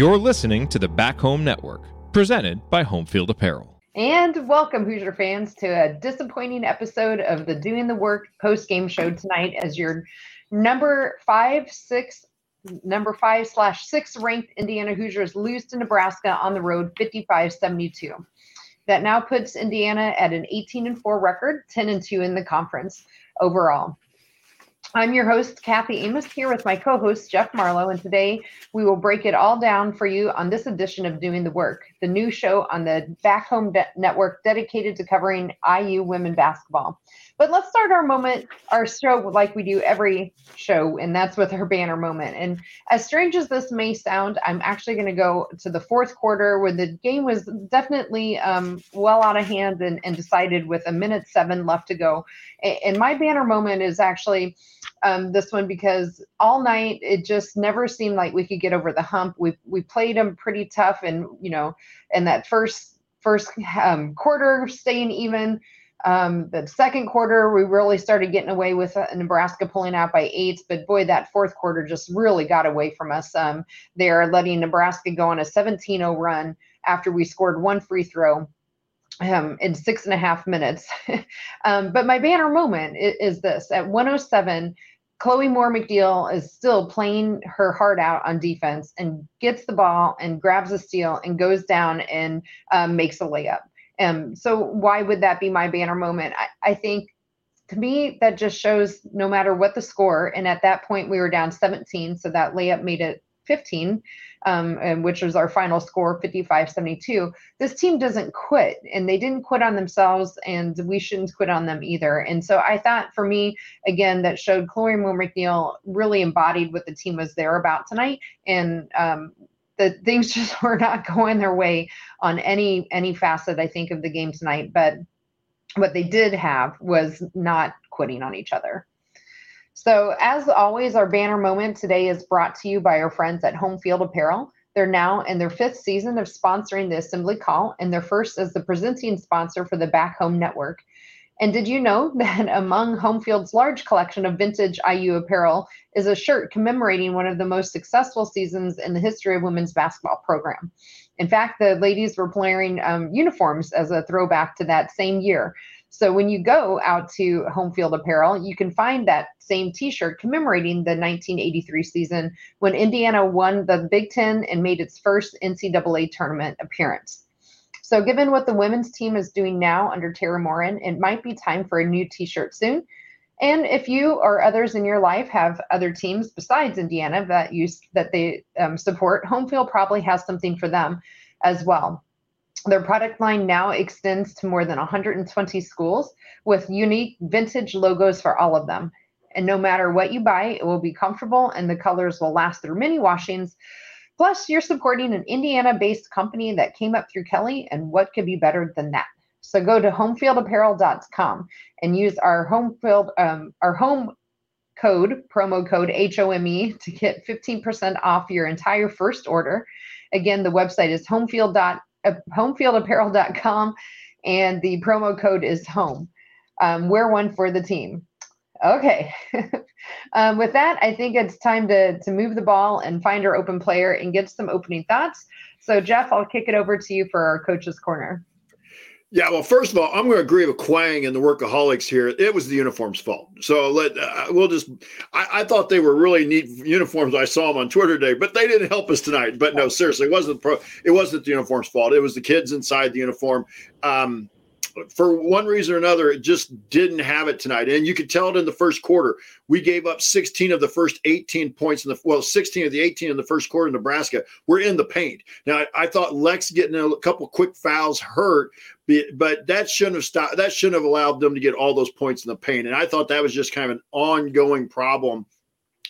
You're listening to the Back Home Network, presented by Homefield Apparel. And welcome, Hoosier fans, to a disappointing episode of the Doing the Work post game show tonight as your number five, six, number five slash six ranked Indiana Hoosiers lose to Nebraska on the road 55 72. That now puts Indiana at an 18 and 4 record, 10 and 2 in the conference overall. I'm your host, Kathy Amos, here with my co host, Jeff Marlowe, and today we will break it all down for you on this edition of Doing the Work, the new show on the Back Home Network dedicated to covering IU women basketball. But let's start our moment, our show, like we do every show, and that's with her banner moment. And as strange as this may sound, I'm actually going to go to the fourth quarter where the game was definitely um, well out of hand and, and decided with a minute seven left to go. And my banner moment is actually um, this one because all night it just never seemed like we could get over the hump. We we played them pretty tough, and you know, in that first first um, quarter, staying even. Um, the second quarter, we really started getting away with uh, Nebraska pulling out by eight, but boy, that fourth quarter just really got away from us. Um, they're letting Nebraska go on a 17 0 run after we scored one free throw um, in six and a half minutes. um, but my banner moment is, is, this at 107, Chloe Moore McNeil is still playing her heart out on defense and gets the ball and grabs a steal and goes down and um, makes a layup. Um, so why would that be my banner moment? I, I think to me that just shows no matter what the score, and at that point we were down 17, so that layup made it 15 um, and which was our final score 55 72 this team doesn't quit and they didn't quit on themselves and we shouldn't quit on them either and so i thought for me again that showed chloe moore mcneil really embodied what the team was there about tonight and um, the things just were not going their way on any any facet i think of the game tonight but what they did have was not quitting on each other so, as always, our banner moment today is brought to you by our friends at Homefield Apparel. They're now in their fifth season of sponsoring the Assembly Call and their first as the presenting sponsor for the Back Home Network. And did you know that among Homefield's large collection of vintage IU apparel is a shirt commemorating one of the most successful seasons in the history of women's basketball program? In fact, the ladies were wearing um, uniforms as a throwback to that same year. So when you go out to Homefield Apparel, you can find that same T-shirt commemorating the 1983 season when Indiana won the Big Ten and made its first NCAA tournament appearance. So, given what the women's team is doing now under Teri Moren, it might be time for a new T-shirt soon. And if you or others in your life have other teams besides Indiana that you that they um, support, Homefield probably has something for them as well. Their product line now extends to more than 120 schools with unique vintage logos for all of them. And no matter what you buy, it will be comfortable and the colors will last through many washings. Plus, you're supporting an Indiana based company that came up through Kelley, and what could be better than that? So go to homefieldapparel.com and use our homefield um, our home code promo code HOME to get 15% off your entire first order. Again, the website is homefield uh, homefieldapparel.com, and the promo code is home. Um, wear one for the team. Okay. um, with that, I think it's time to to move the ball and find our open player and get some opening thoughts. So, Jeff, I'll kick it over to you for our coach's corner. Yeah, well, first of all, I'm going to agree with Quang and the workaholics here. It was the uniform's fault. So let uh, we'll just. I, I, thought they were really neat uniforms. I saw them on Twitter today, but they didn't help us tonight. But no, seriously, it wasn't pro. It wasn't the uniform's fault. It was the kids inside the uniform. Um, for one reason or another, it just didn't have it tonight. And you could tell it in the first quarter. We gave up 16 of the first 18 points in the well, 16 of the 18 in the first quarter. Nebraska we're in the paint. Now I, I thought Lex getting a couple quick fouls hurt, but that shouldn't have stopped. That shouldn't have allowed them to get all those points in the paint. And I thought that was just kind of an ongoing problem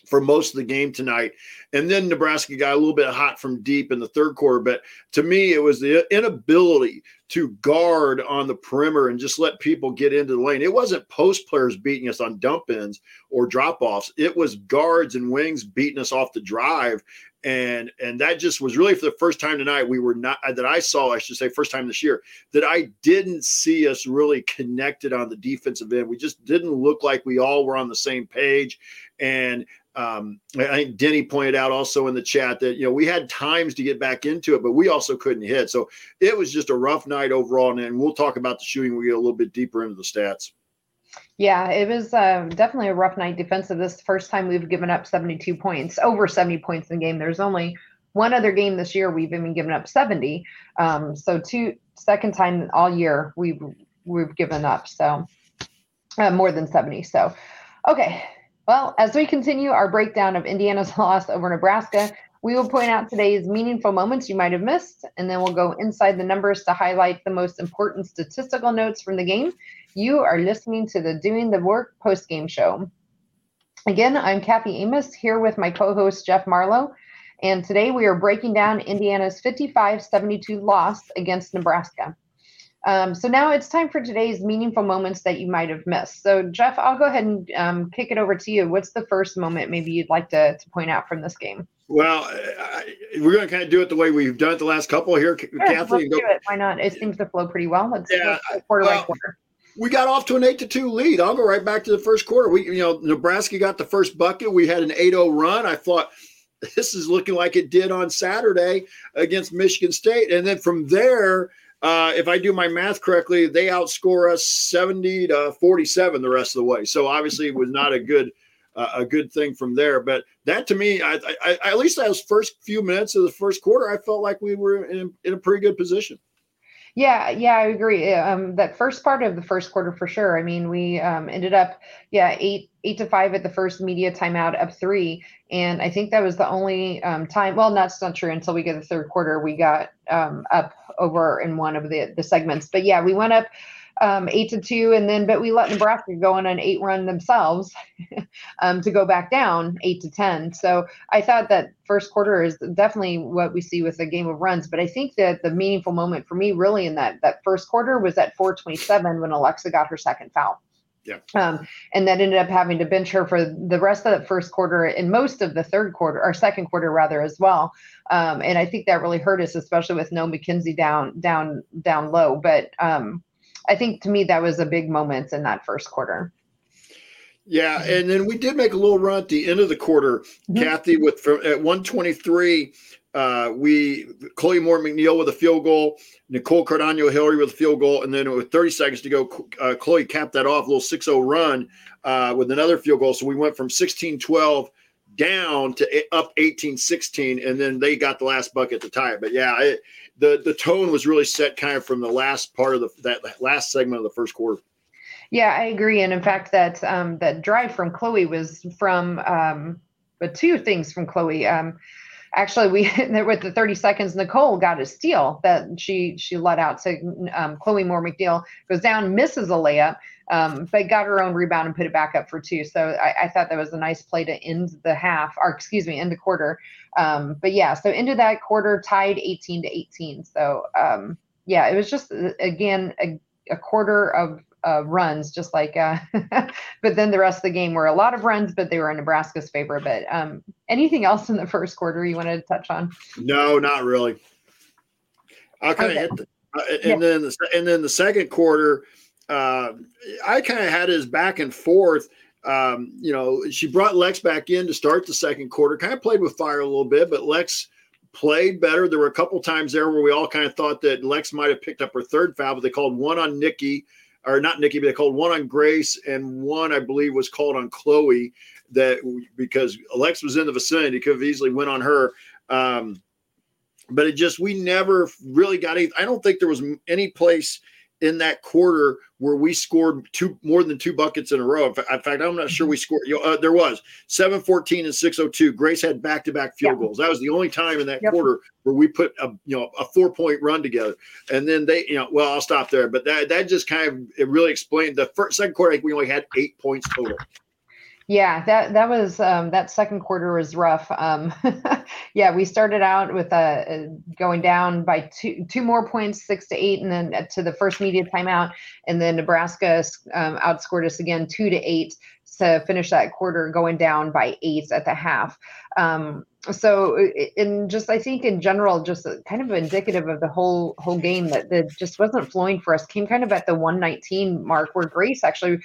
for most of the game tonight. And then Nebraska got a little bit hot from deep in the third quarter. But to me, it was the inability to guard on the perimeter and just let people get into the lane. It wasn't post players beating us on dump ins or drop offs. It was guards and wings beating us off the drive. And and that just was really for the first time tonight. We were not that I saw, I should say, first time this year that I didn't see us really connected on the defensive end. We just didn't look like we all were on the same page. And um, I think Denny pointed out also in the chat that you know we had times to get back into it, but we also couldn't hit. So it was just a rough night overall. And we'll talk about the shooting. We get a little bit deeper into the stats. Yeah, it was uh, definitely a rough night defensive. This first time we've given up 72 points, over 70 points in the game. There's only one other game this year we've even given up 70. Um, so two second time all year we've we've given up so uh, more than 70. So okay, well, as we continue our breakdown of Indiana's loss over Nebraska, we will point out today's meaningful moments you might have missed, and then we'll go inside the numbers to highlight the most important statistical notes from the game. You are listening to the Doing the Work post game show. Again, I'm Kathy Amos here with my co host Jeff Marlowe, and today we are breaking down Indiana's 55 72 loss against Nebraska. Um, so now it's time for today's meaningful moments that you might have missed. So, Jeff, I'll go ahead and um, kick it over to you. What's the first moment maybe you'd like to, to point out from this game? Well, I, we're going to kind of do it the way we've done it the last couple here, sure, Kathy. Let's do it. Why not? It seems to flow pretty well. Let's, yeah, let's quarter well, by quarter. We got off to an eight to two lead. I'll go right back to the first quarter. We, you know, Nebraska got the first bucket. We had an 8-0 run. I thought this is looking like it did on Saturday against Michigan State, and then from there uh, if I do my math correctly, they outscore us 70 to 47 the rest of the way. So obviously it was not a good uh, a good thing from there. But that to me, I, I, I, at least those first few minutes of the first quarter, I felt like we were in, in a pretty good position. Yeah, yeah, I agree. Um, that first part of the first quarter for sure. I mean, we um, ended up, yeah, eight eight to five at the first media timeout, up three, and I think that was the only um, time. Well, that's not true. Until we get the third quarter, we got um, up over in one of the the segments. But yeah, we went up um, eight to two, and then but we let Nebraska go on an eight run themselves um, to go back down eight to ten. So I thought that first quarter is definitely what we see with a game of runs. But I think that the meaningful moment for me really in that that first quarter was at 427 when Aleksa got her second foul. Yeah. Um, and that ended up having to bench her for the rest of the first quarter and most of the third quarter or second quarter rather as well. Um, and I think that really hurt us, especially with no Mackenzie down, down, down low. But um, I think to me that was a big moment in that first quarter. Yeah, and then we did make a little run at the end of the quarter, mm-hmm. Kathy, with from at 123 uh, we Chloe Moore McNeil with a field goal, Nicole Cardaño Hillary with a field goal, and then with 30 seconds to go, uh, Chloe capped that off, a little 6-0 run uh, with another field goal. So we went from 16-12 down to up 18-16, and then they got the last bucket to tie it. But yeah, it, the the tone was really set kind of from the last part of the that last segment of the first quarter. Yeah, I agree, and in fact, that um, that drive from Chloe was from um, but two things from Chloe. Um, actually we with the 30 seconds nicole got a steal that she she let out to um, chloe moore mcneil goes down misses a layup um, but got her own rebound and put it back up for two so I, I, thought that was a nice play to end the half or excuse me end the quarter um, but yeah so into that quarter tied 18 to 18 so um, yeah it was just uh, again a, a quarter of uh, runs, just like, uh, but then the rest of the game were a lot of runs, but they were in Nebraska's favor. But um, anything else in the first quarter you wanted to touch on? No, not really. I kind of okay. hit the, uh, and yeah. then the, and then the second quarter, uh, I kind of had his back and forth. Um, you know, she brought Lex back in to start the second quarter. Kind of played with fire a little bit, but Lex played better. There were a couple times there where we all kind of thought that Lex might have picked up her third foul, but they called one on Nikki or not Nikki, but they called one on Grace and one, I believe, was called on Chloe. That because Alex was in the vicinity, could have easily went on her. Um, but it just we never really got any. I don't think there was any place in that quarter where we scored two more than two buckets in a row. In fact, I'm not sure we scored. You know, uh, there was 714 and 602. Grace had back to back field yeah. goals. That was the only time in that yep. quarter where we put a you know a four point run together. And then they you know well I'll stop there. But that that just kind of it really explained the first second quarter. I think we only had eight points total. Yeah, that that was um, that second quarter was rough. Um, yeah, we started out with a, going down by two two more points, six to eight, and then to the first media timeout, and then Nebraska um, outscored us again, two to eight, to finish that quarter, going down by eight at the half. Um, so, in just I think in general, just kind of indicative of the whole whole game that that just wasn't flowing for us. Came kind of at the 119 mark where Grace actually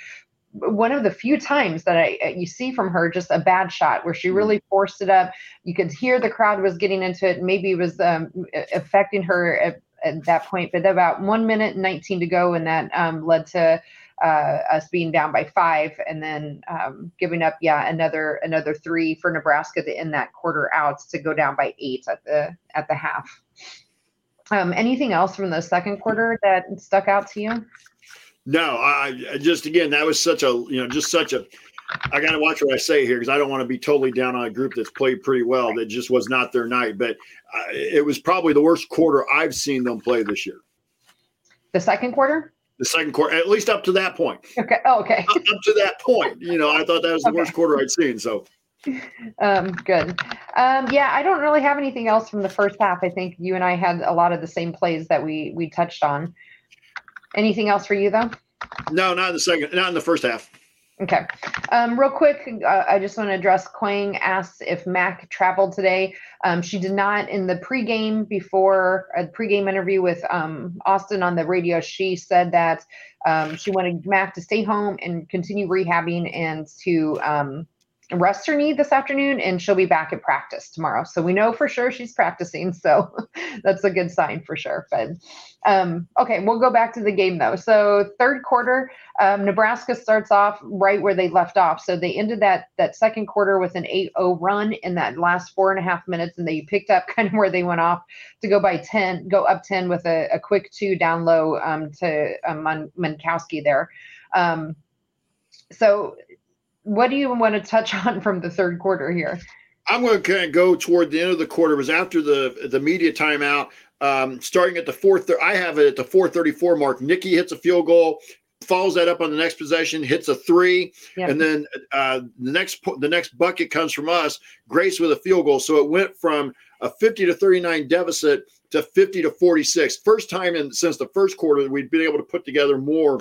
one of the few times that I uh, you see from her just a bad shot where she mm-hmm. really forced it up. You could hear the crowd was getting into it. Maybe it was um, affecting her at, at, that point. But about one minute and 19 to go, and that um, led to uh, us being down by five, and then um, giving up, yeah, another another three for Nebraska to end that quarter out to go down by eight at the at the half. Um, anything else from the second quarter that stuck out to you? No, I just again that was such a you know just such a. I got to watch what I say here because I don't want to be totally down on a group that's played pretty well. That just was not their night, but uh, it was probably the worst quarter I've seen them play this year. The second quarter. The second quarter, at least up to that point. Okay. Oh, okay. up, up, to that point, you know, I thought that was the okay. worst quarter I'd seen. So. Um, good. Um, yeah, I don't really have anything else from the first half. I think you and I had a lot of the same plays that we we touched on. Anything else for you though? No, not in the second, not in the first half. Okay. Um, real quick, uh, I just want to address Quang asks if Mac traveled today. Um, she did not in the pregame before a pregame interview with um, Austin on the radio. She said that um, she wanted Mac to stay home and continue rehabbing and to um, rest her knee this afternoon and she'll be back at practice tomorrow. So we know for sure she's practicing. So that's a good sign for sure. But um, okay, we'll go back to the game though. So third quarter, um, Nebraska starts off right where they left off. So they ended that that second quarter with an 8-0 run in that last four and a half minutes, and they picked up kind of where they went off to go by 10, go up 10 with a, a quick two down low um, to um, there. Um, so what do you want to touch on from the third quarter here? I'm going to kind of go toward the end of the quarter. It was after the the media timeout, um, starting at the fourth. I have it at the 4:34 mark. Nikki hits a field goal, follows that up on the next possession, hits a three, yep. and then uh, the next the next bucket comes from us. Grace with a field goal. So it went from a 50 to 39 deficit to 50 to 46. First time in since the first quarter we've been able to put together more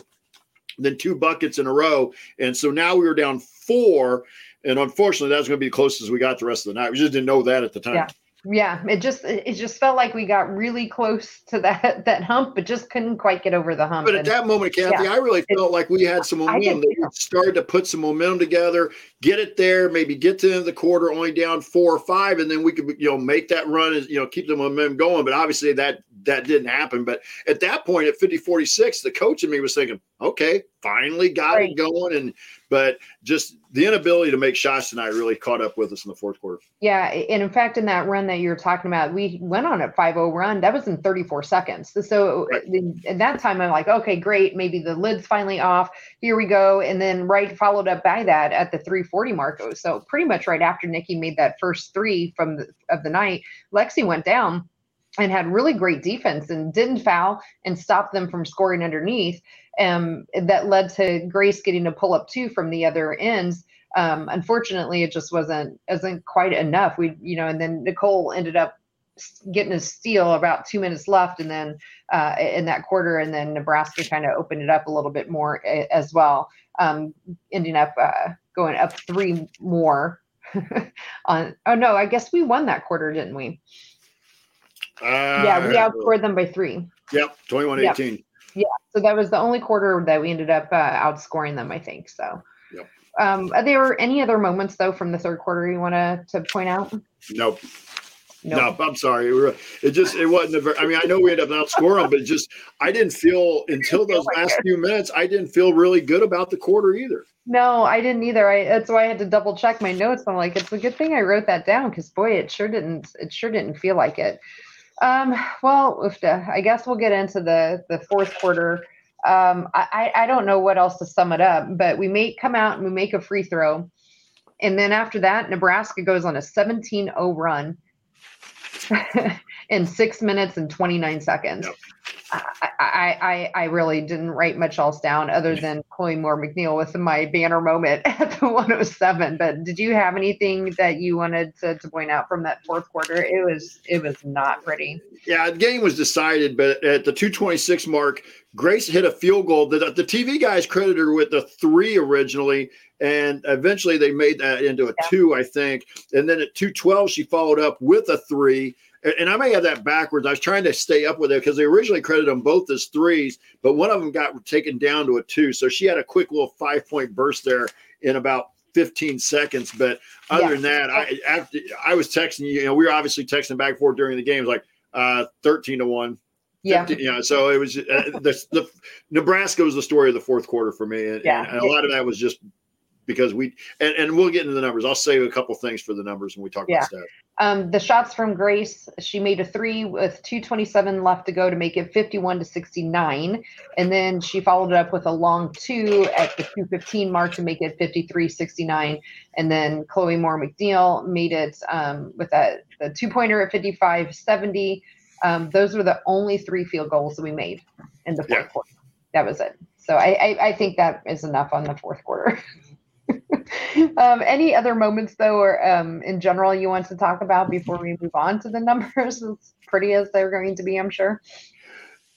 than two buckets in a row. And so now we were down four. And unfortunately, that's going to be the closest we got the rest of the night. We just didn't know that at the time. Yeah. Yeah, it just it just felt like we got really close to that that hump, but just couldn't quite get over the hump. But at that moment, Kathy, yeah, I really felt like we had some momentum. That we started to put some momentum together, get it there, maybe get to the, the quarter only down four or five, and then we could you know make that run and you know keep the momentum going. But obviously that that didn't happen. But at that point, at 50 46, the coach in me was thinking, okay, finally got right. it going. And but just the inability to make shots tonight really caught up with us in the fourth quarter. Yeah, and in fact, in that run that you're talking about, we went on a 5-0 run. That was in 34 seconds. So right. at that time, I'm like, okay, great. Maybe the lid's finally off. Here we go. And then right followed up by that at the 340 mark. So pretty much right after Nikki made that first three from the, of the night, Lexi went down and had really great defense and didn't foul and stopped them from scoring underneath. Um, that led to Grace getting a pull up two from the other ends. Um, unfortunately, it just wasn't wasn't quite enough. We, you know, and then Nicole ended up getting a steal about two minutes left, and then uh, in that quarter, and then Nebraska kind of opened it up a little bit more as well, um, ending up uh, going up three more. on oh no, I guess we won that quarter, didn't we? Uh, yeah, we outscored them by three. Yep, 21 yep. 18. Yeah, so that was the only quarter that we ended up uh, outscoring them, I think. So, yep. um, are there any other moments though from the third quarter you want to to point out? Nope. Nope. No, I'm sorry. It just it wasn't a very. I mean, I know we ended up outscoring them, but it just I didn't feel until those last few minutes. I didn't feel really good about the quarter either. No, I didn't either. I that's why I had to double check my notes. I'm like, it's a good thing I wrote that down because boy, it sure didn't. It sure didn't feel like it. Um, well, I guess we'll get into the the fourth quarter. Um, I, I don't know what else to sum it up, but we may come out and we make a free throw. And then after that, Nebraska goes on a 17 0 run in six minutes and 29 seconds. Yep. I, I, I really didn't write much else down other than Chloe Moore McNeil with my banner moment at the 107. But did you have anything that you wanted to, to point out from that fourth quarter? It was it was not pretty. Yeah, the game was decided, but at the 226 mark, Grace hit a field goal. The, the TV guys credited her with the three originally, and eventually they made that into a yeah. two, I think. And then at 212, she followed up with a three and I may have that backwards. I was trying to stay up with it because they originally credited them both as threes, but one of them got taken down to a two. So she had a quick little five point burst there in about 15 seconds. But other yeah. than that, I after I was texting you, you know, we were obviously texting back and forth during the game. Like uh, 13 to one. Yeah. 15, yeah. So it was uh, the, the Nebraska was the story of the fourth quarter for me. And, yeah. and a lot of that was just because we and, and we'll get into the numbers. I'll say a couple things for the numbers when we talk yeah. about stats. Um, the shots from Grace, she made a three with 227 left to go to make it 51 to 69. And then she followed it up with a long two at the 215 mark to make it 53 69. And then Chloe Moore McNeil made it um, with a, the two pointer at 55 70. Um, those were the only three field goals that we made in the fourth yeah. quarter. That was it. So I, I, I think that is enough on the fourth quarter. um, any other moments though, or um, in general, you want to talk about before we move on to the numbers? As pretty as they're going to be, I'm sure.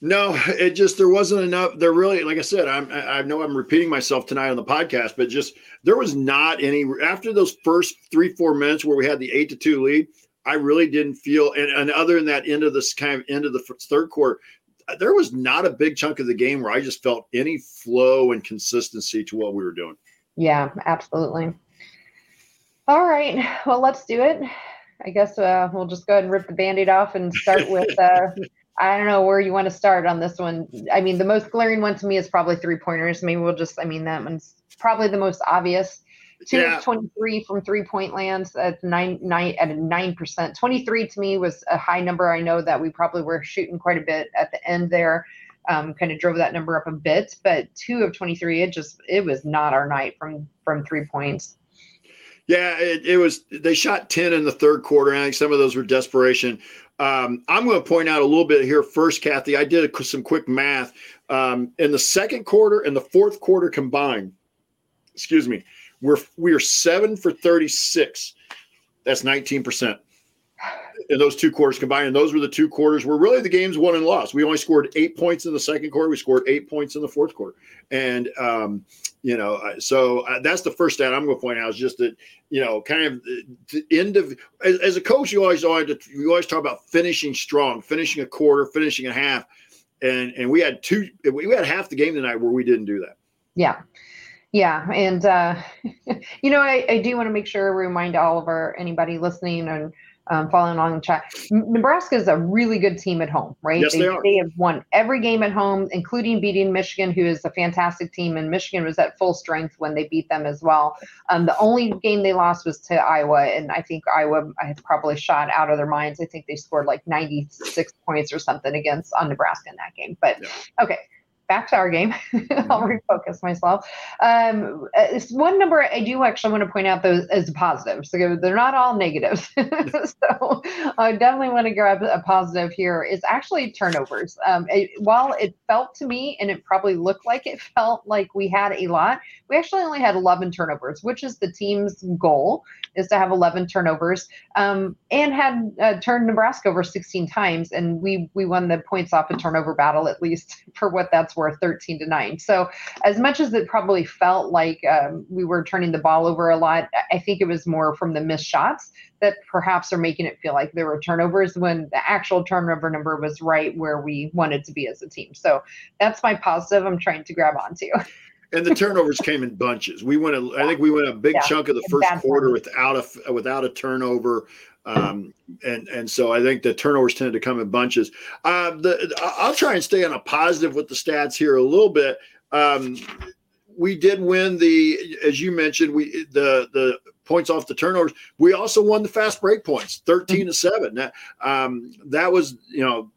No, it just there wasn't enough. There really, like I said, I'm I know I'm repeating myself tonight on the podcast, but just there was not any after those first three four minutes where we had the eight to two lead. I really didn't feel, and, and other than that end of this kind of end of the third quarter, there was not a big chunk of the game where I just felt any flow and consistency to what we were doing. Yeah, absolutely. All right. Well, let's do it. I guess uh, we'll just go ahead and rip the band-aid off and start with uh, I don't know where you want to start on this one. I mean, the most glaring one to me is probably three pointers. Maybe we'll just I mean that one's probably the most obvious. Two yeah. of 23 from three point lands at nine, nine at a nine percent. 23 to me was a high number. I know that we probably were shooting quite a bit at the end there um, kind of drove that number up a bit. But two of 23, it just it was not our night from from three points. Yeah, it, it was. They shot 10 in the third quarter. I think some of those were desperation. Um, I'm going to point out a little bit here first, Kathy. I did a, some quick math. Um, in the second quarter and the fourth quarter combined, excuse me, we're we are seven for 36. That's 19 percent in those two quarters combined. And those were the two quarters where really the games won and lost. We only scored eight points in the second quarter. We scored eight points in the fourth quarter. And, um, you know, so uh, that's the first stat I'm going to point out is just that, you know, kind of the end of, as, as a coach, you always, you always talk about finishing strong, finishing a quarter, finishing a half. And, and we had two, we had half the game tonight where we didn't do that. Yeah. Yeah, and uh, you know, I, I do want to make sure remind all of our anybody listening and um, following along in chat. Nebraska is a really good team at home, right? Yes, they, they, are. they have won every game at home, including beating Michigan, who is a fantastic team. And Michigan was at full strength when they beat them as well. Um, the only game they lost was to Iowa, and I think Iowa had probably shot out of their minds. I think they scored like 96 points or something against on Nebraska in that game. But yeah. okay, back to our game. I'll mm-hmm. refocus myself. Um, one number I do actually want to point out though is a positive. So they're not all negatives. so I definitely want to grab a positive here. Is actually turnovers. Um, it, while it felt to me, and it probably looked like it felt like we had a lot, we actually only had 11 turnovers, which is the team's goal is to have 11 turnovers, um, and had uh, turned Nebraska over 16 times, and we we won the points off a turnover battle at least for what that's worth, 13 to nine. So as much as it probably felt like um, we were turning the ball over a lot, I think it was more from the missed shots that perhaps are making it feel like there were turnovers when the actual turnover number was right where we wanted to be as a team. So that's my positive I'm trying to grab onto. and the turnovers came in bunches. We went, I think we went a big yeah. chunk of the first quarter without a without a turnover, um, and and so I think the turnovers tended to come in bunches. Uh, the I'll try and stay on a positive with the stats here a little bit. Um, we did win the, as you mentioned, we the the points off the turnovers. We also won the fast break points, thirteen to seven. That um, that was you know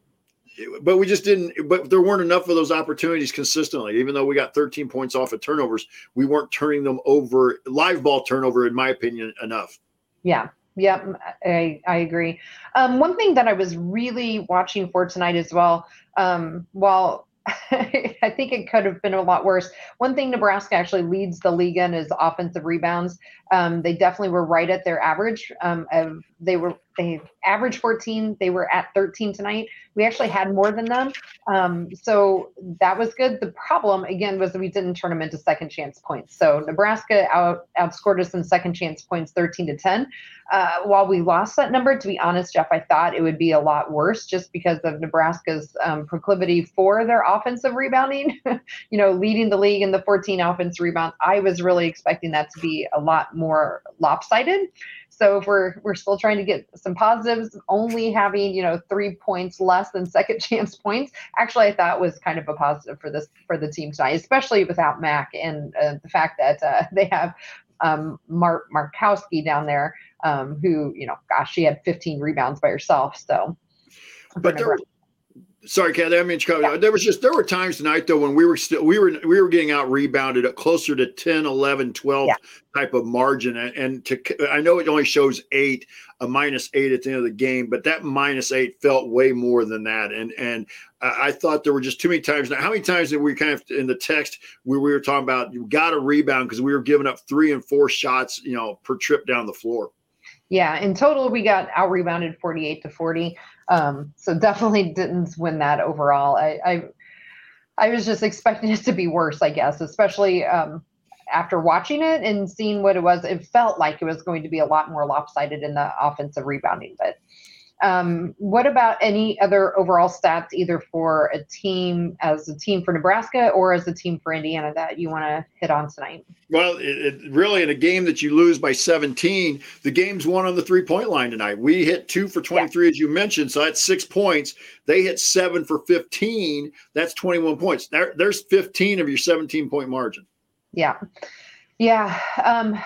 but we just didn't but there weren't enough of those opportunities consistently even though we got 13 points off of turnovers we weren't turning them over live ball turnover in my opinion enough yeah yeah i i agree um, one thing that i was really watching for tonight as well um, while I think it could have been a lot worse. One thing Nebraska actually leads the league in is offensive rebounds. Um, they definitely were right at their average. Um, of, they were they average 14. They were at 13 tonight. We actually had more than them. Um, so that was good. The problem, again, was that we didn't turn them into second chance points. So Nebraska out, outscored us in second chance points 13 to 10. Uh, while we lost that number, to be honest, Jeff, I thought it would be a lot worse just because of Nebraska's um, proclivity for their offensive rebounding. you know, leading the league in the 14 offense rebounds. I was really expecting that to be a lot more lopsided. So if we're we're still trying to get some positives, only having you know three points less than second chance points, actually I thought was kind of a positive for this for the team tonight, especially without Mac and uh, the fact that uh, they have um, Mark Markowski down there, um, who you know, gosh, she had 15 rebounds by herself. So, but there, Sorry, Kathy. I mean, Chicago. There was just there were times tonight though when we were still we were we were getting out rebounded at closer to 10, 11, 12 yeah. type of margin, and, and to I know it only shows eight, a minus eight at the end of the game, but that minus eight felt way more than that, and and I, I thought there were just too many times. Now, how many times did we kind of in the text where we were talking about you got to rebound because we were giving up three and four shots, you know, per trip down the floor. Yeah, in total, we got out rebounded 48 to 40. Um, so definitely didn't win that overall. I, I, I was just expecting it to be worse, I guess, especially um, after watching it and seeing what it was. It felt like it was going to be a lot more lopsided in the offensive rebounding, but um, what about any other overall stats, either for a team as a team for Nebraska or as a team for Indiana, that you want to hit on tonight? Well, it, it, really, in a game that you lose by 17, the game's won on the three point line tonight. We hit two for 23, yeah. as you mentioned, so that's six points. They hit seven for 15. That's 21 points. There, there's 15 of your 17 point margin. Yeah. Yeah. Um,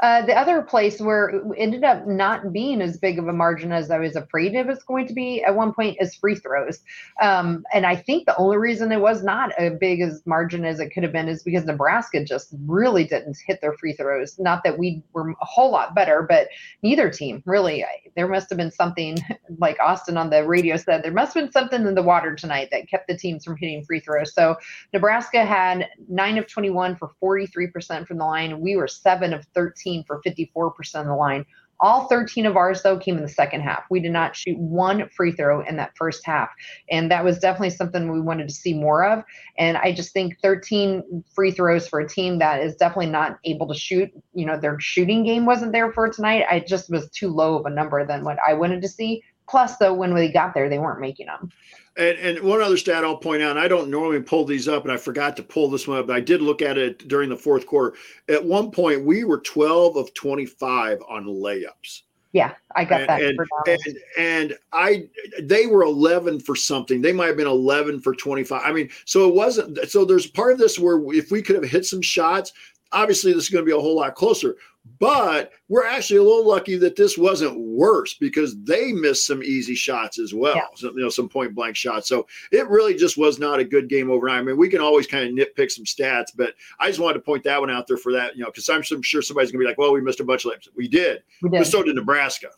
Uh, the other place where it ended up not being as big of a margin as I was afraid it was going to be at one point is free throws. Um, and I think the only reason it was not a big as margin as it could have been is because Nebraska just really didn't hit their free throws. Not that we were a whole lot better, but neither team really. There must have been something like Austin on the radio said there must have been something in the water tonight that kept the teams from hitting free throws. So Nebraska had nine of 21 for 43% from the line. We were seven of 13 for 54% of the line. All 13 of ours, though, came in the second half. We did not shoot one free throw in that first half. And that was definitely something we wanted to see more of. And I just think 13 free throws for a team that is definitely not able to shoot, you know, their shooting game wasn't there for tonight. I just was too low of a number than what I wanted to see. Plus, though, when we got there, they weren't making them. And, and one other stat I'll point out, I don't normally pull these up, and I forgot to pull this one up, but I did look at it during the fourth quarter. At one point, we were 12 of 25 on layups. Yeah, I got and, that. And, and, and, I, they were 11 for something. They might have been 11 for 25. I mean, so it wasn't. So there's part of this where if we could have hit some shots, obviously this is going to be a whole lot closer. But we're actually a little lucky that this wasn't worse because they missed some easy shots as well. Yeah. So, you know, some point blank shots. So it really just was not a good game overnight. I mean, we can always kind of nitpick some stats, but I just wanted to point that one out there for that, you know, because I'm, I'm, sure somebody's gonna be like, well, we missed a bunch of layups. We did. We did. But so did Nebraska.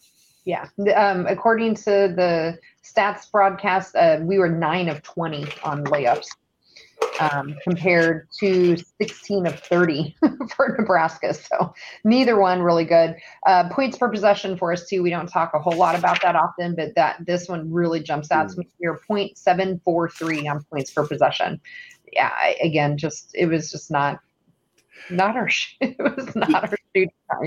Yeah. Um, according to the stats broadcast, uh, we were nine of 20 on layups um, compared to 16 of 30 for Nebraska. So neither one really good. Uh, points per possession for us too. We don't talk a whole lot about that often, but that this one really jumps out to me here. 0.743 on points per possession. Yeah, I, again, just it was just not not our it was not our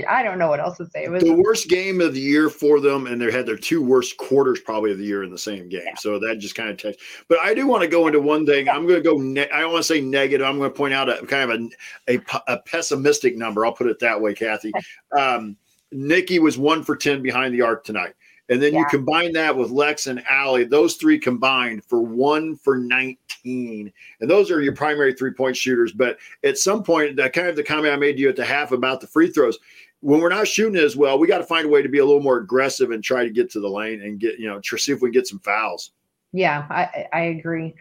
I don't know what else to say. It was the worst game of the year for them, and they had their two worst quarters probably of the year in the same game. Yeah. So that just kind of takes. But I do want to go into one thing. I'm going to go. Ne- I don't want to say negative. I'm going to point out a kind of a, a, a pessimistic number. I'll put it that way, Kathy. Um, Nikki was one for ten behind the arc tonight. And then yeah. you combine that with Lex and Allie, those three combined for one for 19. And those are your primary three point shooters. But at some point, that kind of the comment I made to you at the half about the free throws, when we're not shooting as well, we got to find a way to be a little more aggressive and try to get to the lane and get, you know, to see if we can get some fouls. Yeah, I, I agree.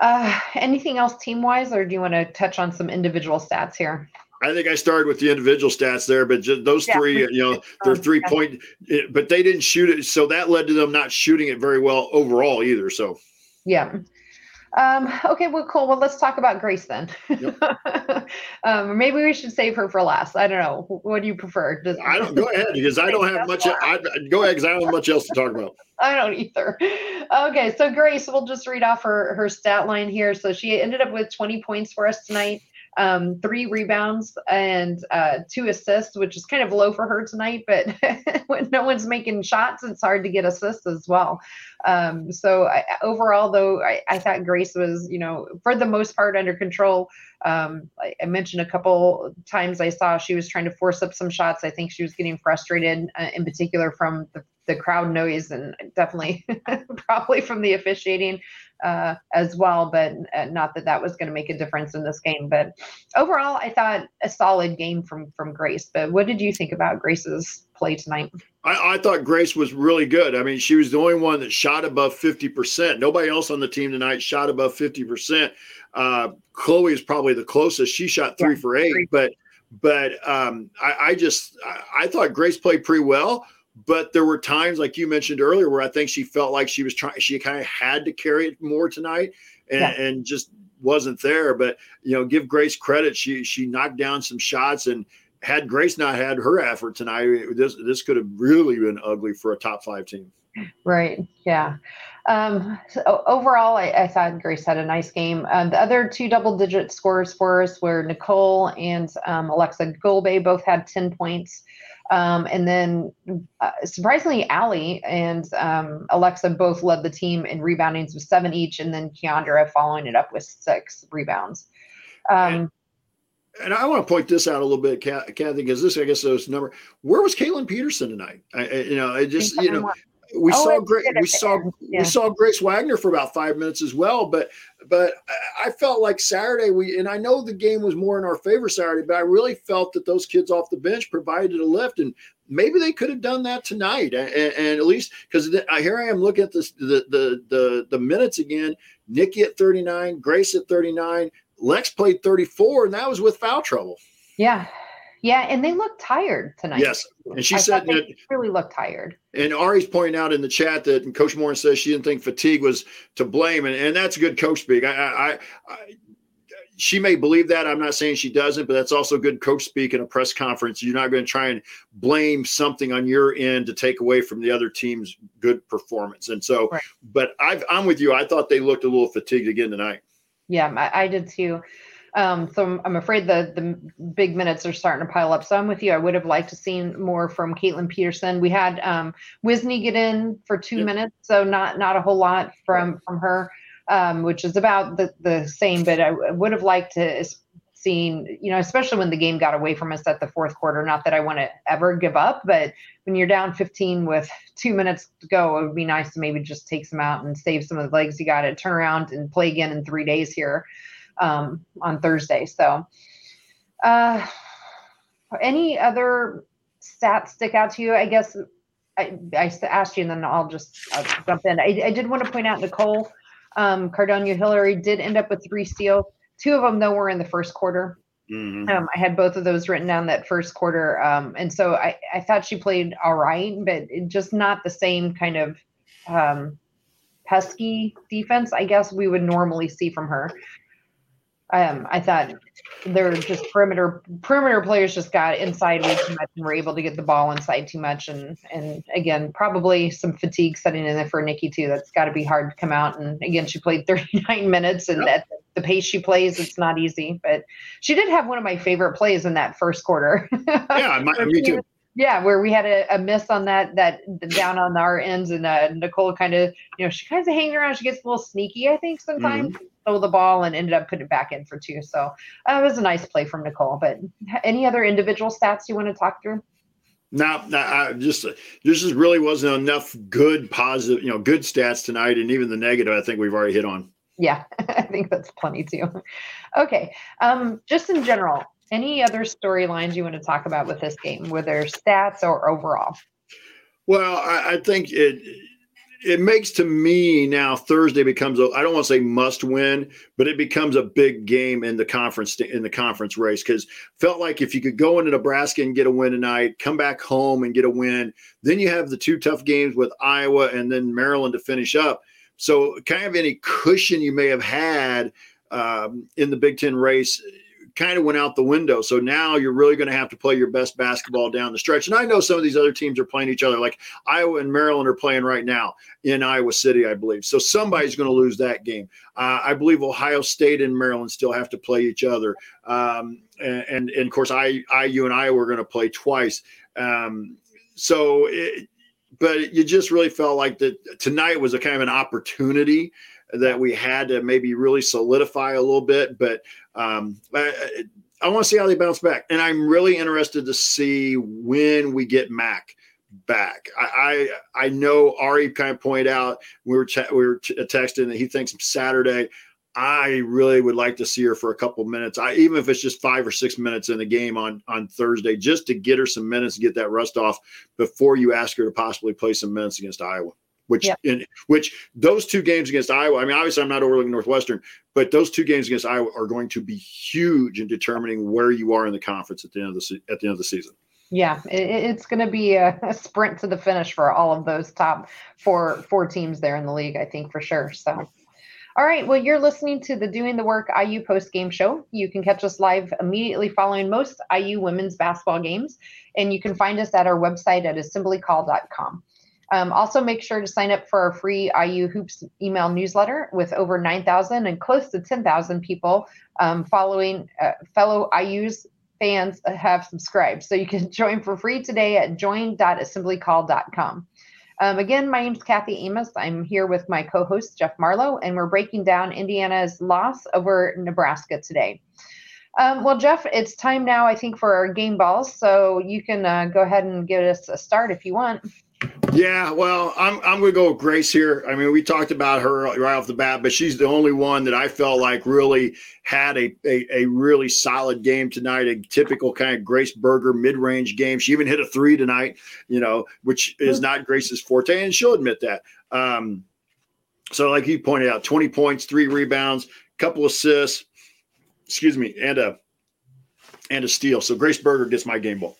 Uh, anything else team wise, or do you want to touch on some individual stats here? I think I started with the individual stats there, but just those yeah. three, you know, they're three point, but they didn't shoot it, so that led to them not shooting it very well overall either. So, yeah. Um, okay, well, cool. Well, let's talk about Grace then. Yep. um, maybe we should save her for last. I don't know. What do you prefer? Does, I don't go ahead because I don't have much. I, go ahead because I don't have much else to talk about. I don't either. Okay, so Grace, we'll just read off her her stat line here. So she ended up with 20 points for us tonight um, three rebounds and uh, two assists, which is kind of low for her tonight. But when no one's making shots, it's hard to get assists as well. Um, so I, overall, though, I, I, thought Grace was, you know, for the most part under control. Um, I, I, mentioned a couple times I saw she was trying to force up some shots. I think she was getting frustrated, uh, in particular from the the crowd noise and definitely probably from the officiating uh, as well, but uh, not that that was going to make a difference in this game. But overall, I thought a solid game from from Grace. But what did you think about Grace's play tonight? I, I thought Grace was really good. I mean, she was the only one that shot above fifty percent. Nobody else on the team tonight shot above fifty percent. Uh, Chloe is probably the closest. She shot three yeah, for eight, three. but but um, I, I just I, I thought Grace played pretty well but there were times like you mentioned earlier where I think she felt like she was trying she kind of had to carry it more tonight and, yeah. and just wasn't there but you know give Grace credit she she knocked down some shots and had Grace not had her effort tonight this this could have really been ugly for a top 5 team right yeah um, so overall, I, I, thought Grace had a nice game. Um, the other two double-digit scores for us were Nicole and um, Aleksa Gulbe. Both had 10 points. Um, and then uh, surprisingly, Allie and um, Aleksa both led the team in reboundings with seven each, and then Kiandra following it up with six rebounds. Um, and, and, I want to point this out a little bit, Kathy, because this, I guess, those number. Where was Kaitlin Peterson tonight? I, I, you know, I just, you know, we oh, saw great we saw yeah. we saw Grace Wagner for about five minutes as well, but but I felt like Saturday we and I know the game was more in our favor Saturday, but I really felt that those kids off the bench provided a lift and maybe they could have done that tonight and, and at least because here I am looking at this the, the the the minutes again. Nikki at 39, Grace at 39, Lex played 34, and that was with foul trouble. Yeah, yeah, and they look tired tonight. Yes, and she I said that really looked tired. And Ari's pointing out in the chat that Coach Moren says she didn't think fatigue was to blame, and, and that's good coach speak. I, I, I, she may believe that. I'm not saying she doesn't, but that's also good coach speak in a press conference. You're not going to try and blame something on your end to take away from the other team's good performance. And so, right. but i am with you. I thought they looked a little fatigued again tonight. Yeah, I, I did too. Um, so I'm, afraid the the big minutes are starting to pile up. So I'm with you. I would have liked to seen more from Kaitlin Peterson. We had um, Wisne get in for two yep. minutes, so not not a whole lot from from her, um, which is about the the same. But I would have liked to seen, you know, especially when the game got away from us at the fourth quarter. Not that I want to ever give up, but when you're down 15 with two minutes to go, it would be nice to maybe just take some out and save some of the legs you got to turn around and play again in three days here um, on Thursday. So, uh, any other stats stick out to you? I guess I, I asked you, and then I'll just I'll jump in. I, I, did want to point out Nicole um, Cardaño Hillary did end up with three steals. Two of them, though, were in the first quarter. Mm-hmm. Um, I had both of those written down that first quarter. Um, and so I, I thought she played all right, but just not the same kind of um, pesky defense, I guess we would normally see from her um, I thought they're just perimeter perimeter players just got inside way too much and were able to get the ball inside too much and and again probably some fatigue setting in there for Nikki too. That's got to be hard to come out and again she played 39 minutes and at the pace she plays it's not easy. But she did have one of my favorite plays in that first quarter. yeah, my, me too. Yeah, where we had a, a, miss on that that down on our ends, and uh, Nicole kind of, you know, she kind of hanging around. She gets a little sneaky, I think, sometimes. Mm-hmm stole the ball and ended up putting it back in for two. So uh, it was a nice play from Nicole. But any other individual stats you want to talk through? No, no, I just this just really wasn't enough good positive, you know, good stats tonight, and even the negative, I think we've already hit on. Yeah, I think that's plenty too. Okay, um, just in general, any other storylines you want to talk about with this game, whether stats or overall? Well, I, I think it it makes to me now Thursday becomes a I don't want to say must win, but it becomes a big game in the conference in the conference race because felt like if you could go into Nebraska and get a win tonight, come back home and get a win, then you have the two tough games with Iowa and then Maryland to finish up. So, kind of any cushion you may have had um, in the Big Ten race kind of went out the window. So now you're really going to have to play your best basketball down the stretch. And I know some of these other teams are playing each other, like Iowa and Maryland are playing right now in Iowa City, I believe. So somebody's going to lose that game. Uh, I believe Ohio State and Maryland still have to play each other. Um, and, and, and, of course, I, IU and Iowa are going to play twice. Um, so, it, but you just really felt like that tonight was a kind of an opportunity that we had to maybe really solidify a little bit. But um, I, I want to see how they bounce back, and I'm really interested to see when we get Mac back. I I, I know Ari kind of pointed out we were te- we were t- texting that he thinks Saturday. I really would like to see her for a couple minutes. I even if it's just five or six minutes in the game on on Thursday, just to get her some minutes, get that rust off before you ask her to possibly play some minutes against Iowa which yep. in which those two games against Iowa. I mean, obviously, I'm not overlooking Northwestern, but those two games against Iowa are going to be huge in determining where you are in the conference at the end of the at the end of the season. Yeah, it, it's going to be a, a, sprint to the finish for all of those top four four teams there in the league. I think for sure. So. All right. Well, you're listening to the Doing the Work IU post game show. You can catch us live immediately following most IU women's basketball games, and you can find us at our website at assemblycall.com. Um, also, make sure to sign up for our free IU Hoops email newsletter with over 9,000 and close to 10,000 people um, following uh, fellow IU's fans have subscribed. So you can join for free today at join.assemblycall.com. Um, again, my name is Kathy Amos. I'm here with my co host, Jeff Marlowe, and we're breaking down Indiana's loss over Nebraska today. Um, well, Jeff, it's time now, I think, for our game balls. So you can uh, go ahead and give us a start if you want. Yeah, well, I'm I'm going to go with Grace here. I mean, we talked about her right off the bat, but she's the only one that I felt like really had a a, a really solid game tonight. A typical kind of Grace Berger mid range game. She even hit a three tonight, you know, which is not Grace's forte, and she'll admit that. Um, so, like you pointed out, 20 points, three rebounds, couple assists, excuse me, and a and a steal. So Grace Berger gets my game ball.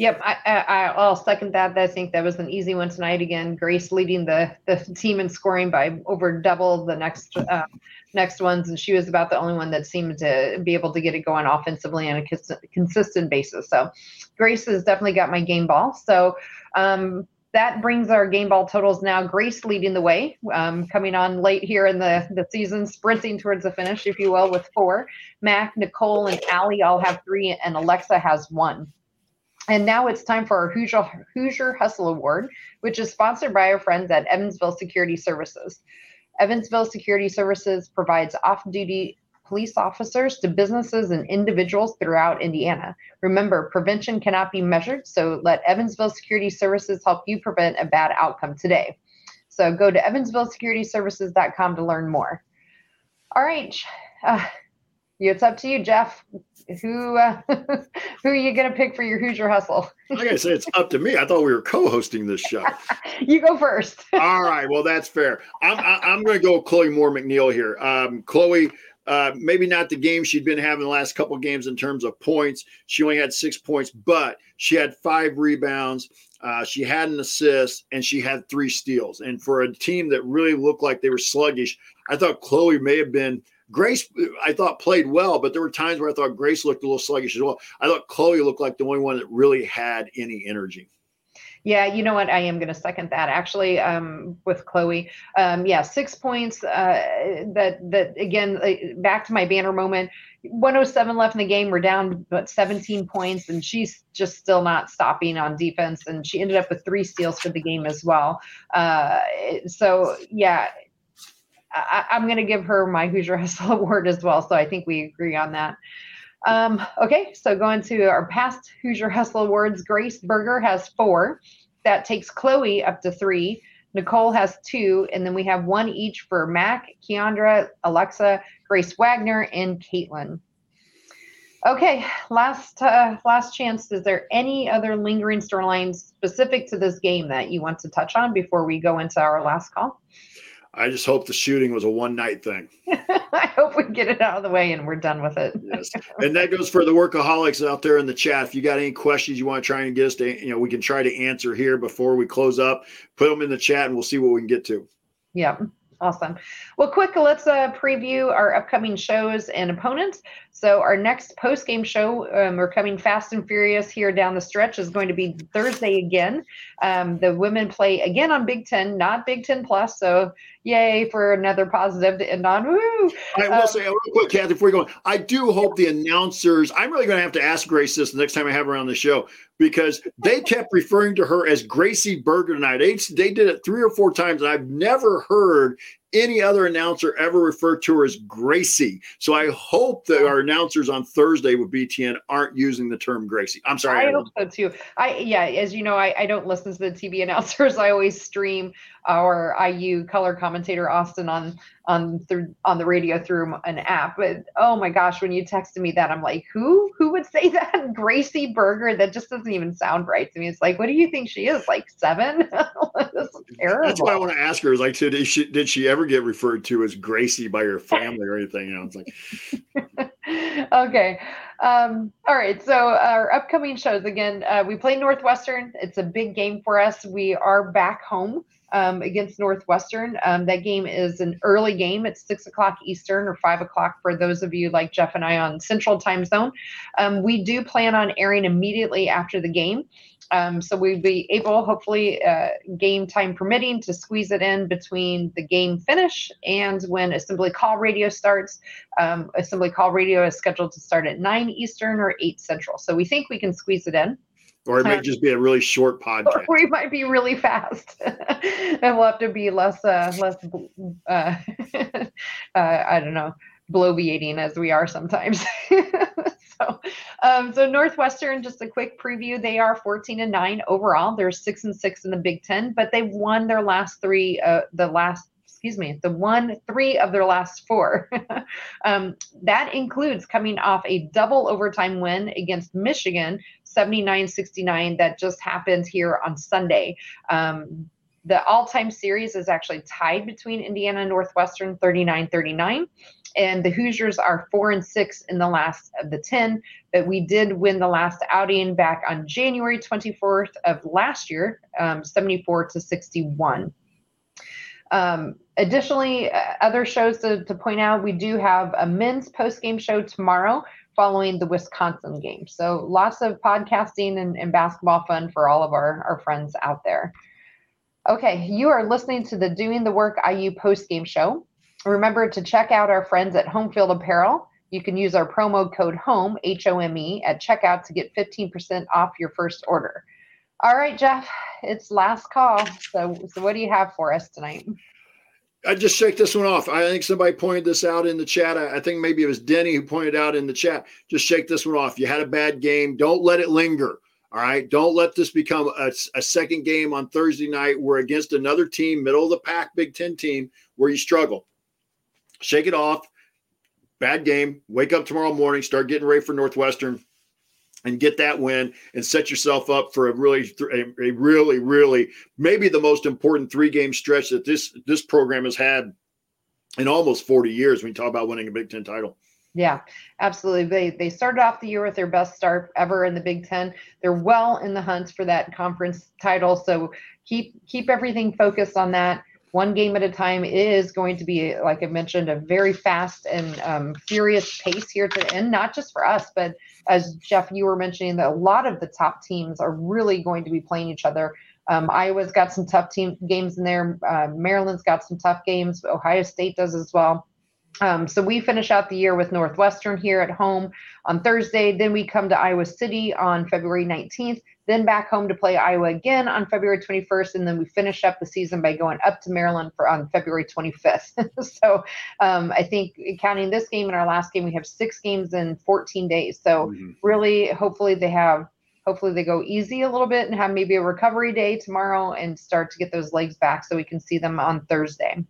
Yep, I, will second that. I think that was an easy one tonight. Again, Grace leading the the team in scoring by over double the next uh, next ones, and she was about the only one that seemed to be able to get it going offensively on a cons- consistent basis. So, Grace has definitely got my game ball. So. Um, that brings our game ball totals now. Grace leading the way, um, coming on late here in the, the season, sprinting towards the finish, if you will, with four. Mac, Nicole, and Ali all have three, and Aleksa has one. And now it's time for our Hoosier, Hoosier Hustle Award, which is sponsored by our friends at Evansville Security Services. Evansville Security Services provides off duty police officers to businesses and individuals throughout Indiana. Remember, prevention cannot be measured, so let Evansville Security Services help you prevent a bad outcome today. So go to evansvilleSecurityServices.com to learn more. All right. Uh, it's up to you, Jeff who uh, who are you going to pick for your Hoosier Hustle? like I say, it's up to me. I thought we were co-hosting this show. you go first. All right. Well, that's fair. I'm I'm going to go Chloe Moore McNeil here. Um, Chloe. Uh, maybe not the game she'd been having the last couple games in terms of points. She only had six points, but she had five rebounds. Uh, she had an assist and she had three steals. And for a team that really looked like they were sluggish, I thought Chloe may have been Grace, I thought played well, but there were times where I thought Grace looked a little sluggish as well. I thought Chloe looked like the only one that really had any energy. Yeah, you know what? I am going to second that actually um, with Chloe. Um, yeah, six points. Uh, that that again, back to my banner moment. 107 left in the game. We're down but 17 points, and she's just still not stopping on defense. And she ended up with three steals for the game as well. Uh, so yeah, I, am going to give her my Hoosier Hustle Award as well. So I think we agree on that. Um, okay, so going to our past Hoosier Hustle Awards, Grace Berger has four. That takes Chloe up to three. Nicole has two, and then we have one each for Mac, Kiandra, Aleksa, Grace Wagner, and Kaitlin. Okay, last uh, last chance. Is there any other lingering storylines specific to this game that you want to touch on before we go into our last call? I just hope the shooting was a one night thing. I hope we get it out of the way and we're done with it. yes. And that goes for the workaholics out there in the chat. If you got any questions you want to try and get us to, you know, we can try to answer here before we close up. Put them in the chat and we'll see what we can get to. Yeah. Awesome. Well, quick, let's uh, preview our upcoming shows and opponents. So, our next post game show, um, we're coming fast and furious here down the stretch, is going to be Thursday again. Um, the women play again on Big Ten, not Big Ten Plus. So, yay for another positive to end on. Woo! I will um, say, real quick, Kathy, before we go, on, I do hope the announcers, I'm really going to have to ask Grace this the next time I have her on the show because they kept referring to her as Gracie Berger tonight. They, they did it three or four times, and I've never heard any other announcer ever referred to her as Gracie. So I hope that our announcers on Thursday with BTN aren't using the term Gracie. I'm sorry. I hope so too. I yeah, as you know, I, I don't listen to the TV announcers. I always stream our IU color commentator Austin on on through on the radio through an app. But oh my gosh, when you texted me that, I'm like, who who would say that? Gracie Berger? That just doesn't even sound right to me. It's like, what do you think she is? Like seven? That's terrible. That's why I want to ask her. Is like, did she did she ever get referred to as Gracie by her family or anything? You know, it's like. okay. Um, all right. So our upcoming shows again, uh, we play Northwestern. It's a big game for us. We are back home um, against Northwestern. Um, that game is an early game. It's six o'clock Eastern or five o'clock for those of you like Jeff and I on Central Time Zone. Um, we do plan on airing immediately after the game. Um, so we'll be able, hopefully, uh, game time permitting, to squeeze it in between the game finish and when Assembly Call Radio starts. Um, Assembly Call Radio is scheduled to start at 9 Eastern or 8 Central. So we think we can squeeze it in. Or it might just be a really short podcast. Or we might be really fast, and we'll have to be less, uh, less, uh, uh, I don't know, bloviating as we are sometimes. so, um, so Northwestern, just a quick preview. They are 14 and nine overall. They're six and six in the Big Ten, but they've won their last three. Uh, the last excuse me, the one three of their last four. um, that includes coming off a double overtime win against Michigan, 79 69, that just happened here on Sunday. Um, the all time series is actually tied between Indiana Northwestern 39 39. And the Hoosiers are four and six in the last of the 10. But we did win the last outing back on January 24th of last year, um, 74 to 61. Um, additionally, uh, other shows to, to point out, we do have a men's post game show tomorrow following the Wisconsin game. So lots of podcasting and, and basketball fun for all of our, our friends out there. Okay, you are listening to the Doing the Work IU post game show. Remember to check out our friends at Homefield Apparel. You can use our promo code HOME, H O M E, at checkout to get 15% off your first order. All right, Jeff, it's last call. So, so what do you have for us tonight? I just shake this one off. I think somebody pointed this out in the chat. I, I, think maybe it was Denny who pointed out in the chat. Just shake this one off. You had a bad game. Don't let it linger. All right. Don't let this become a, a second game on Thursday night We're against another team, middle of the pack, Big Ten team, where you struggle. Shake it off. Bad game. Wake up tomorrow morning. Start getting ready for Northwestern and get that win and set yourself up for a really a, really really maybe the most important three game stretch that this this program has had in almost 40 years when you talk about winning a Big 10 title. Yeah, absolutely. They they started off the year with their best start ever in the Big 10. They're well in the hunt for that conference title, so keep keep everything focused on that one game at a time is going to be, like I mentioned, a very fast and um, furious pace here to end, not just for us, but as Jeff, you were mentioning, that a lot of the top teams are really going to be playing each other. Um, Iowa's got some tough team games in there. Uh, Maryland's got some tough games. Ohio State does as well. Um, so we finish out the year with Northwestern here at home on Thursday. Then we come to Iowa City on February 19th then back home to play Iowa again on February 21st, and then we finish up the season by going up to Maryland for on February 25th. so um, I think counting this game and our last game, we have six games in 14 days. So mm-hmm. really, hopefully they have. Hopefully they go easy a little bit and have maybe a recovery day tomorrow and start to get those legs back so we can see them on Thursday.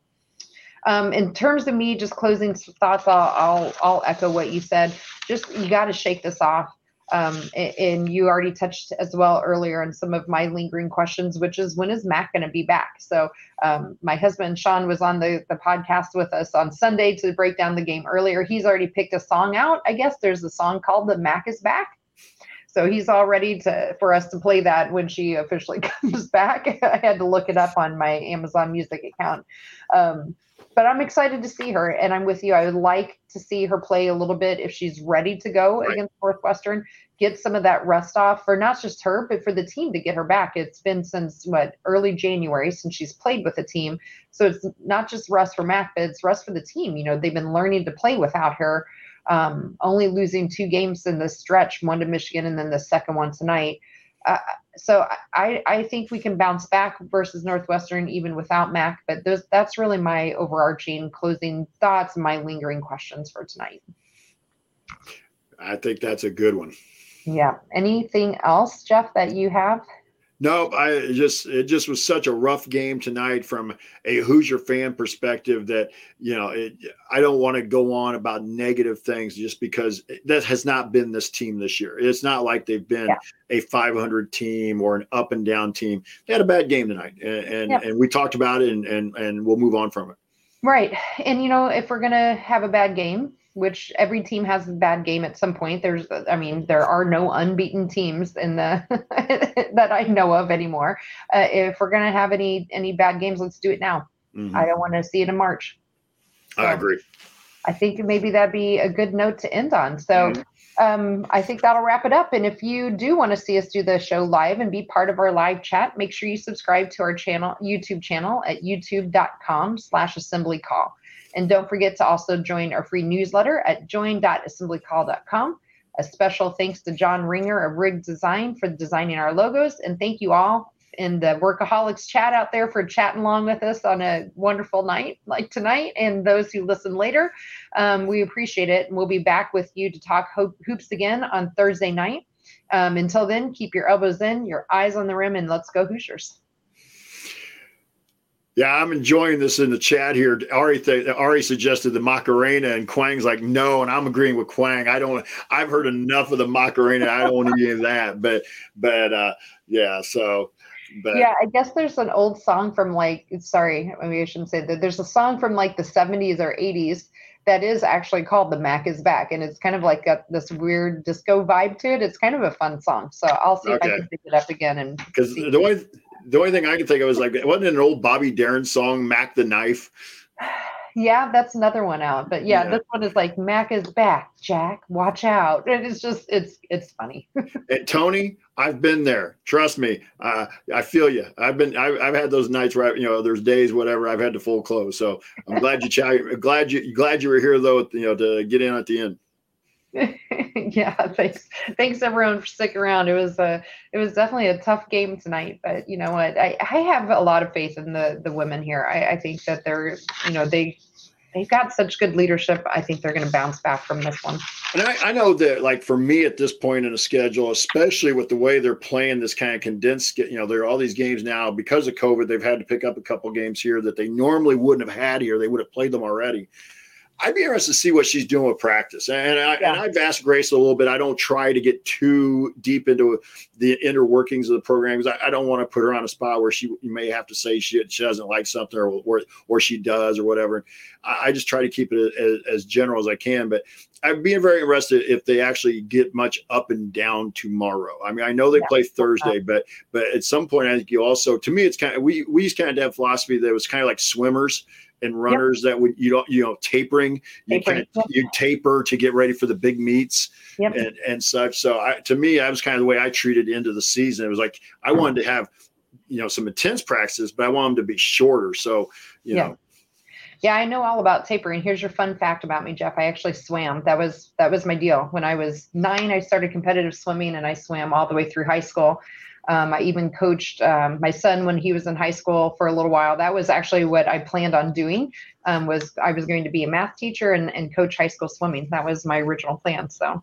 Um, in terms of me just closing thoughts, I'll, I'll, I'll echo what you said. Just you got to shake this off. Um, and you already touched as well earlier on some of my lingering questions, which is when is Mac going to be back? So um, my husband Sean was on the, the podcast with us on Sunday to break down the game earlier. He's already picked a song out. I guess there's a song called "The Mac Is Back." So he's all ready to for us to play that when she officially comes back. I had to look it up on my Amazon Music account. Um, but I'm excited to see her, and I'm with you. I would like to see her play a little bit if she's ready to go right. against Northwestern. Get some of that rest off for not just her, but for the team to get her back. It's been since what early January since she's played with the team, so it's not just rest for Mac, but it's rest for the team. You know, they've been learning to play without her. Um, only losing two games in the stretch, one to Michigan and then the second one tonight. Uh, so I, I think we can bounce back versus Northwestern even without Mac. But those that's really my overarching closing thoughts and my lingering questions for tonight. I think that's a good one. Yeah. Anything else, Jeff, that you have? No, I just it just was such a rough game tonight from a Hoosier fan perspective that you know it, I don't want to go on about negative things just because that has not been this team this year. It's not like they've been yeah. a 500 team or an up and down team. They had a bad game tonight, and and, and we talked about it, and and and we'll move on from it. Right, and you know if we're gonna have a bad game, which every team has a bad game at some point. There's, I mean, there are no unbeaten teams in the that I know of anymore. Uh, if we're gonna have any any bad games, let's do it now. Mm-hmm. I don't want to see it in March. So I agree. I think maybe that'd be a good note to end on. So. Mm-hmm. Um, I think that'll wrap it up. And if you do want to see us do the show live and be part of our live chat, make sure you subscribe to our channel, YouTube channel at youtube.com slash assembly call. And don't forget to also join our free newsletter at join.assemblycall.com. A special thanks to John Ringer of Rig Design for designing our logos. And thank you all in the Workaholics chat out there for chatting along with us on a wonderful night like tonight. And those who listen later, um, we appreciate it. And we'll be back with you to talk ho- hoops again on Thursday night. Um, until then, keep your elbows in, your eyes on the rim, and let's go Hoosiers. Yeah, I'm enjoying this in the chat here. Ari, th- Ari suggested the Macarena, and Quang's like, no, and I'm agreeing with Quang. I don't. I've heard enough of the Macarena. I don't want to be in that. But, but uh, yeah. So, but yeah, I guess there's an old song from like. Sorry, maybe I shouldn't say that. There's a song from like the 70s or 80s that is actually called "The Mac Is Back," and it's kind of like got this weird disco vibe to it. It's kind of a fun song. So I'll see okay. if I can pick it up again and because the way the only thing I can think of is like, wasn't it an old Bobby Darin song, Mack the Knife? Yeah, that's another one out. But yeah, yeah, this one is like Mac is back, Jack. Watch out. And it's just it's it's funny. and Tony, I've been there. Trust me. Uh, I feel you. I've been I've, I've had those nights where I, you know there's days whatever I've had to full close. So I'm glad you glad you glad you were here though. You know to get in at the end. yeah, thanks. Thanks everyone for sticking around. It was a it was definitely a tough game tonight, but you know what? I, I have a lot of faith in the the women here. I, I think that they're you know they they've got such good leadership. I think they're going to bounce back from this one. And I, I, know that, like for me at this point in the schedule, especially with the way they're playing this kind of condensed, you know, there are all these games now because of COVID. They've had to pick up a couple games here that they normally wouldn't have had here. They would have played them already. I'd be interested to see what she's doing with practice. And, I, yeah. and I've asked Grace a little bit. I don't try to get too deep into the inner workings of the program because I, I, don't want to put her on a spot where she you may have to say she, she doesn't like something or, or, or she does or whatever. I, I just try to keep it as, as, general as I can. But I'd be very interested if they actually get much up and down tomorrow. I mean, I know they yeah. play Thursday, but but at some point, I think you also to me it's kind of we we used kind of have philosophy that was kind of like swimmers and runners yep. that would you don't you know tapering you can you taper to get ready for the big meets yep. and and such. So I, to me that was kind of the way i treated into the season. It was like i wanted to have you know some intense practices but i want them to be shorter. So you yeah. know. Yeah i know all about tapering. Here's your fun fact about me jeff. I actually swam. That was that was my deal. When i was nine i started competitive swimming and i swam all the way through high school um, I even coached um, my son when he was in high school for a little while. That was actually what I planned on doing. Um, was I was going to be a math teacher and, and coach high school swimming. That was my original plan. So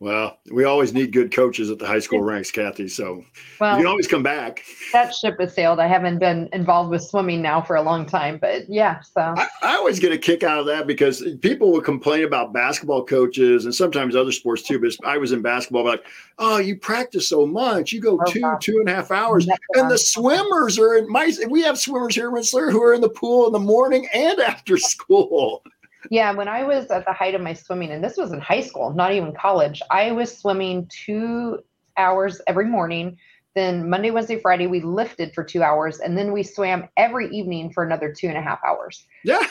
well, we always need good coaches at the high school ranks, Kathy. So well, you can always come back. That ship has sailed. I haven't been involved with swimming now for a long time, but yeah. So I, I always get a kick out of that because people will complain about basketball coaches and sometimes other sports too. But I was in basketball, like, oh, you practice so much. You go oh, two, two and a half hours. And the swimmers are in my, we have swimmers here in Rensselaer who are in the pool in the morning and after school. Yeah, when I was at the height of my swimming, and this was in high school, not even college, I was swimming two hours every morning. Then Monday, Wednesday, Friday, we lifted for two hours, and then we swam every evening for another two and a half hours. Yeah.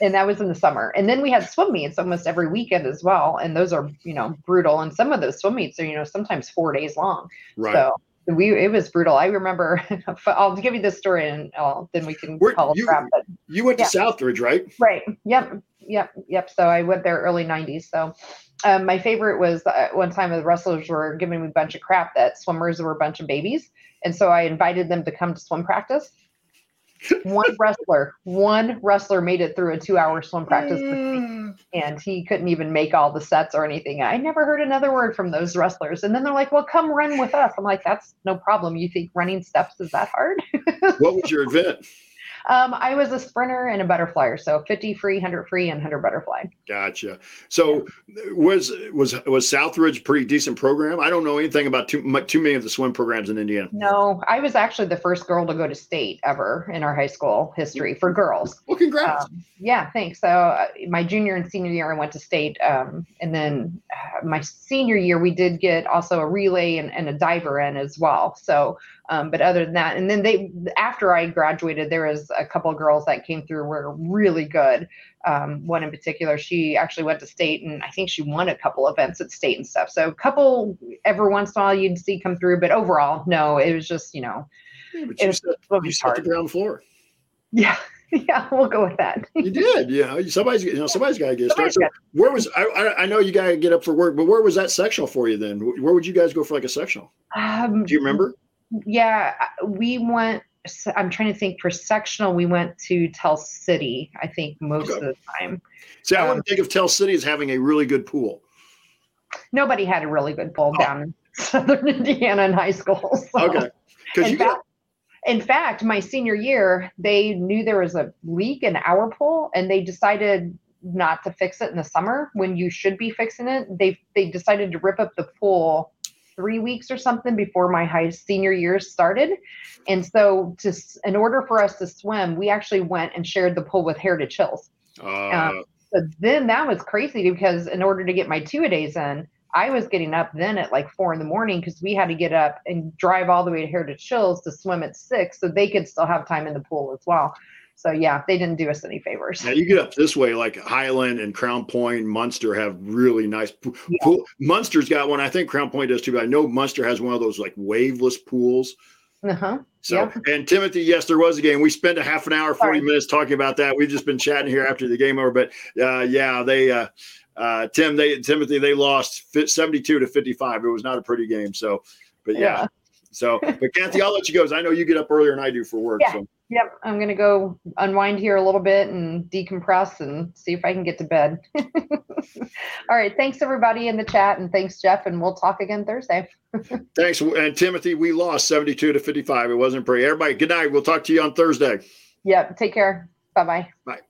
And that was in the summer. And then we had swim meets almost every weekend as well. And those are, you know, brutal. And some of those swim meets are, you know, sometimes four days long. Right. So we it was brutal. I remember. I'll give you this story, and I'll, then we can Where- call you- crap. But you went to Southridge, right? right, yep, yep, yep. So I went there early '90s. So um, my favorite was uh, one time the wrestlers were giving me a bunch of crap that swimmers were a bunch of babies, and so I invited them to come to swim practice. One wrestler, one wrestler made it through a two-hour swim practice with mm. and he couldn't even make all the sets or anything. I never heard another word from those wrestlers. And then they're like, "Well, come run with us." I'm like, "That's no problem. You think running steps is that hard?" What was your event? Um, I was a sprinter and a butterflyer, so 50 free, 100 free, and 100 butterfly. Gotcha. So was was was Southridge a pretty decent program? I don't know anything about too too many of the swim programs in Indiana. No, I was actually the first girl to go to state ever in our high school history for girls. Well, congrats. Um, yeah, thanks. So uh, my junior and senior year, I went to state, um, and then uh, my senior year, we did get also a relay and, and a diver in as well. So, um, but other than that, and then they after I graduated, there was a couple of girls that came through were really good. Um, one in particular, she actually went to state, and I think she won a couple events at state and stuff. So, a couple every once in a while you'd see come through, but overall, no, it was just you know, Yeah, it you was, set, you set the ground floor. Yeah, yeah, we'll go with that. You did. You know, somebody's you know somebody's got to get started. So where was I, I? I know you got to get up for work, but where was that sectional for you then? Where would you guys go for like a sectional? Um, Do you remember? Yeah, we went. I'm trying to think for sectional, we went to Tell City, I think, most Okay. of the time. See, I Um, wouldn't think of Tell City as having a really good pool. Nobody had a really good pool Oh. down in southern Indiana in high school. so- Okay, because In you got in fact, my senior year, they knew there was a leak in our pool, and they decided not to fix it in the summer when you should be fixing it. They they decided to rip up the pool three weeks or something before my high senior year started, and so to in order for us to swim, we actually went and shared the pool with Heritage Hills. uh, So then that was crazy because in order to get my two a days in, I was getting up then at like four in the morning because we had to get up and drive all the way to Heritage Hills to swim at six so they could still have time in the pool as well. So yeah, they didn't do us any favors. Now you get up this way, like Highland and Crown Point, Munster have really nice pool. Yeah. pool. Munster's got one. I think Crown Point does too, but I know Munster has one of those like waveless pools. Uh-huh. So, Yeah. and Timothy, yes, there was a game. We spent a half an hour, 40 Sorry. minutes talking about that. We've just been chatting here after the game over, but uh, yeah, they, uh, uh, Tim, they, Timothy, they lost 72 to 55. It was not a pretty game. So, but yeah. Yeah. So, but Kathy, I'll let you go. I know you get up earlier than I do for work. Yeah. So, Yep. I'm gonna go unwind here a little bit and decompress and see if I can get to bed. All right. Thanks everybody in the chat and thanks Jeff and we'll talk again Thursday. thanks. And Timothy, we lost 72 to 55. It wasn't pretty. Everybody, good night. We'll talk to you on Thursday. Yep. Take care. Bye bye. Bye.